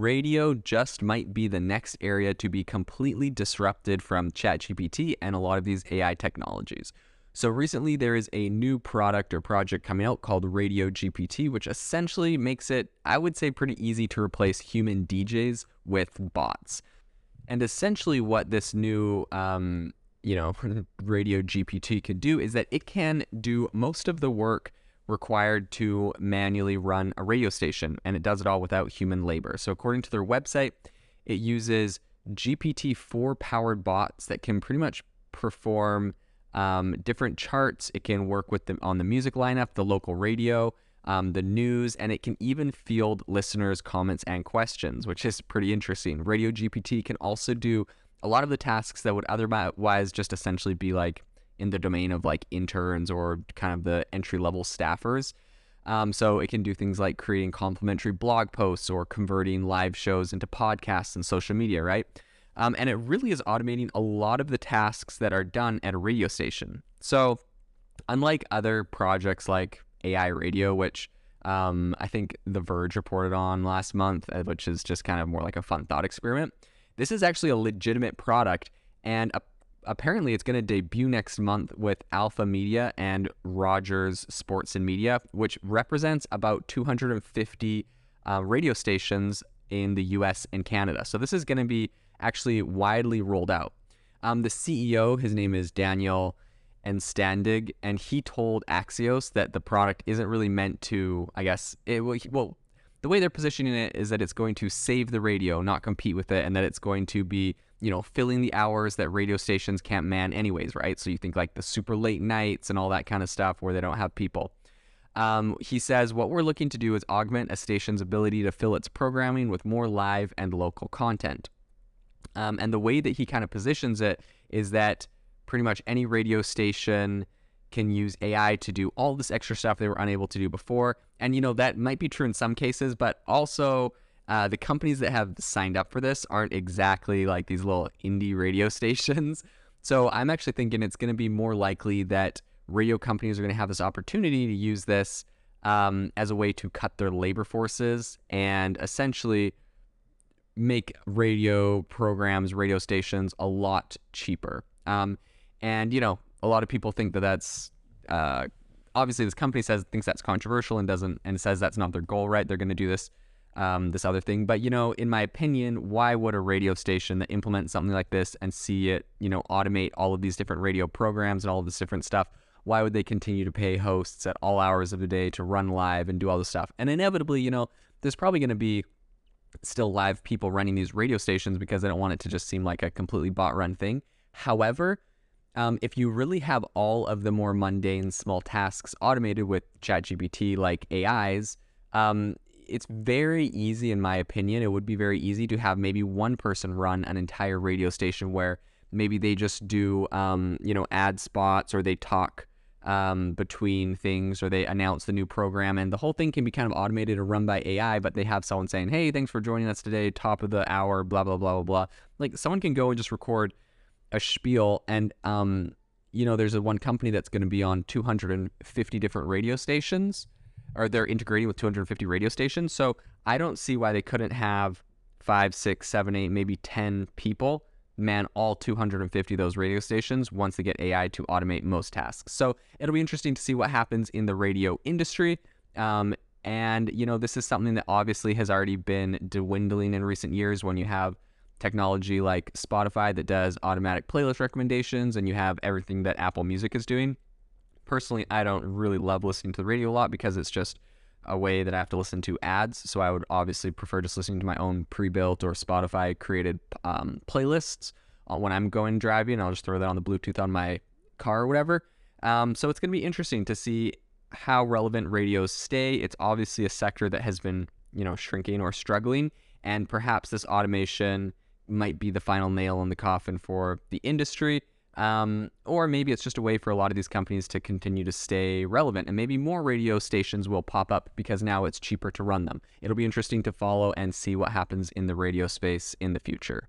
radio just might be the next area to be completely disrupted from ChatGPT and a lot of these AI technologies. So recently there is a new product or project coming out called Radio GPT, which essentially makes it, I would say, pretty easy to replace human DJs with bots. And essentially, what this new, um, you know, Radio GPT could do is that it can do most of the work required to manually run a radio station, and it does it all without human labor. So, according to their website, it uses GPT 4 powered bots that can pretty much perform um, different charts. It can work with them on the music lineup, the local radio, um, the news, and it can even field listeners' comments and questions, which is pretty interesting. Radio GPT can also do a lot of the tasks that would otherwise just essentially be like in the domain of like interns or kind of the entry level staffers. Um, so it can do things like creating complementary blog posts or converting live shows into podcasts and social media, right? Um, and it really is automating a lot of the tasks that are done at a radio station. So, unlike other projects like AI radio, which um, I think The Verge reported on last month, uh, which is just kind of more like a fun thought experiment, this is actually a legitimate product. And a, apparently, it's going to debut next month with Alpha Media and Rogers Sports and Media, which represents about 250 uh, radio stations in the US and Canada. So, this is going to be actually widely rolled out. Um, the CEO, his name is Daniel Anstandig, and he told Axios that the product isn't really meant to, I guess, it well, the way they're positioning it is that it's going to save the radio, not compete with it, and that it's going to be, you know, filling the hours that radio stations can't man anyways, right? So you think like the super late nights and all that kind of stuff where they don't have people. Um, he says, What we're looking to do is augment a station's ability to fill its programming with more live and local content. Um, and the way that he kind of positions it is that pretty much any radio station can use AI to do all this extra stuff they were unable to do before. And, you know, that might be true in some cases, but also uh, the companies that have signed up for this aren't exactly like these little indie radio stations. So I'm actually thinking it's going to be more likely that radio companies are going to have this opportunity to use this um, as a way to cut their labor forces and essentially make radio programs, radio stations a lot cheaper. Um, and you know, a lot of people think that that's uh, obviously this company says thinks that's controversial and doesn't and says that's not their goal. Right? They're going to do this um, this other thing. But you know, in my opinion, why would a radio station that implements something like this and see it, you know, automate all of these different radio programs and all of this different stuff? Why would they continue to pay hosts at all hours of the day to run live and do all this stuff? And inevitably, you know, there's probably going to be still live people running these radio stations because they don't want it to just seem like a completely bot run thing. However, um, if you really have all of the more mundane small tasks automated with ChatGPT like AIs, um, it's very easy, in my opinion. It would be very easy to have maybe one person run an entire radio station where maybe they just do, um, you know, ad spots or they talk um, between things or they announce the new program and the whole thing can be kind of automated or run by AI, but they have someone saying, hey, thanks for joining us today, top of the hour, blah, blah, blah, blah, blah. Like someone can go and just record a spiel and, um, you know, there's a one company that's going to be on 250 different radio stations or they're integrating with 250 radio stations. So I don't see why they couldn't have five, six, seven, eight, maybe 10 people man all 250 of those radio stations once they get AI to automate most tasks. So it'll be interesting to see what happens in the radio industry. Um, and, you know, this is something that obviously has already been dwindling in recent years when you have technology like Spotify that does automatic playlist recommendations and you have everything that Apple Music is doing. Personally, I don't really love listening to the radio a lot because it's just a way that I have to listen to ads. So I would obviously prefer just listening to my own pre-built or Spotify created um, playlists uh, when I'm going driving. I'll just throw that on the Bluetooth on my car or whatever. Um, so it's going to be interesting to see how relevant radios stay. It's obviously a sector that has been, you know, shrinking or struggling, and perhaps this automation might be the final nail in the coffin for the industry. Um, or maybe it's just a way for a lot of these companies to continue to stay relevant. And maybe more radio stations will pop up because now it's cheaper to run them. It'll be interesting to follow and see what happens in the radio space in the future.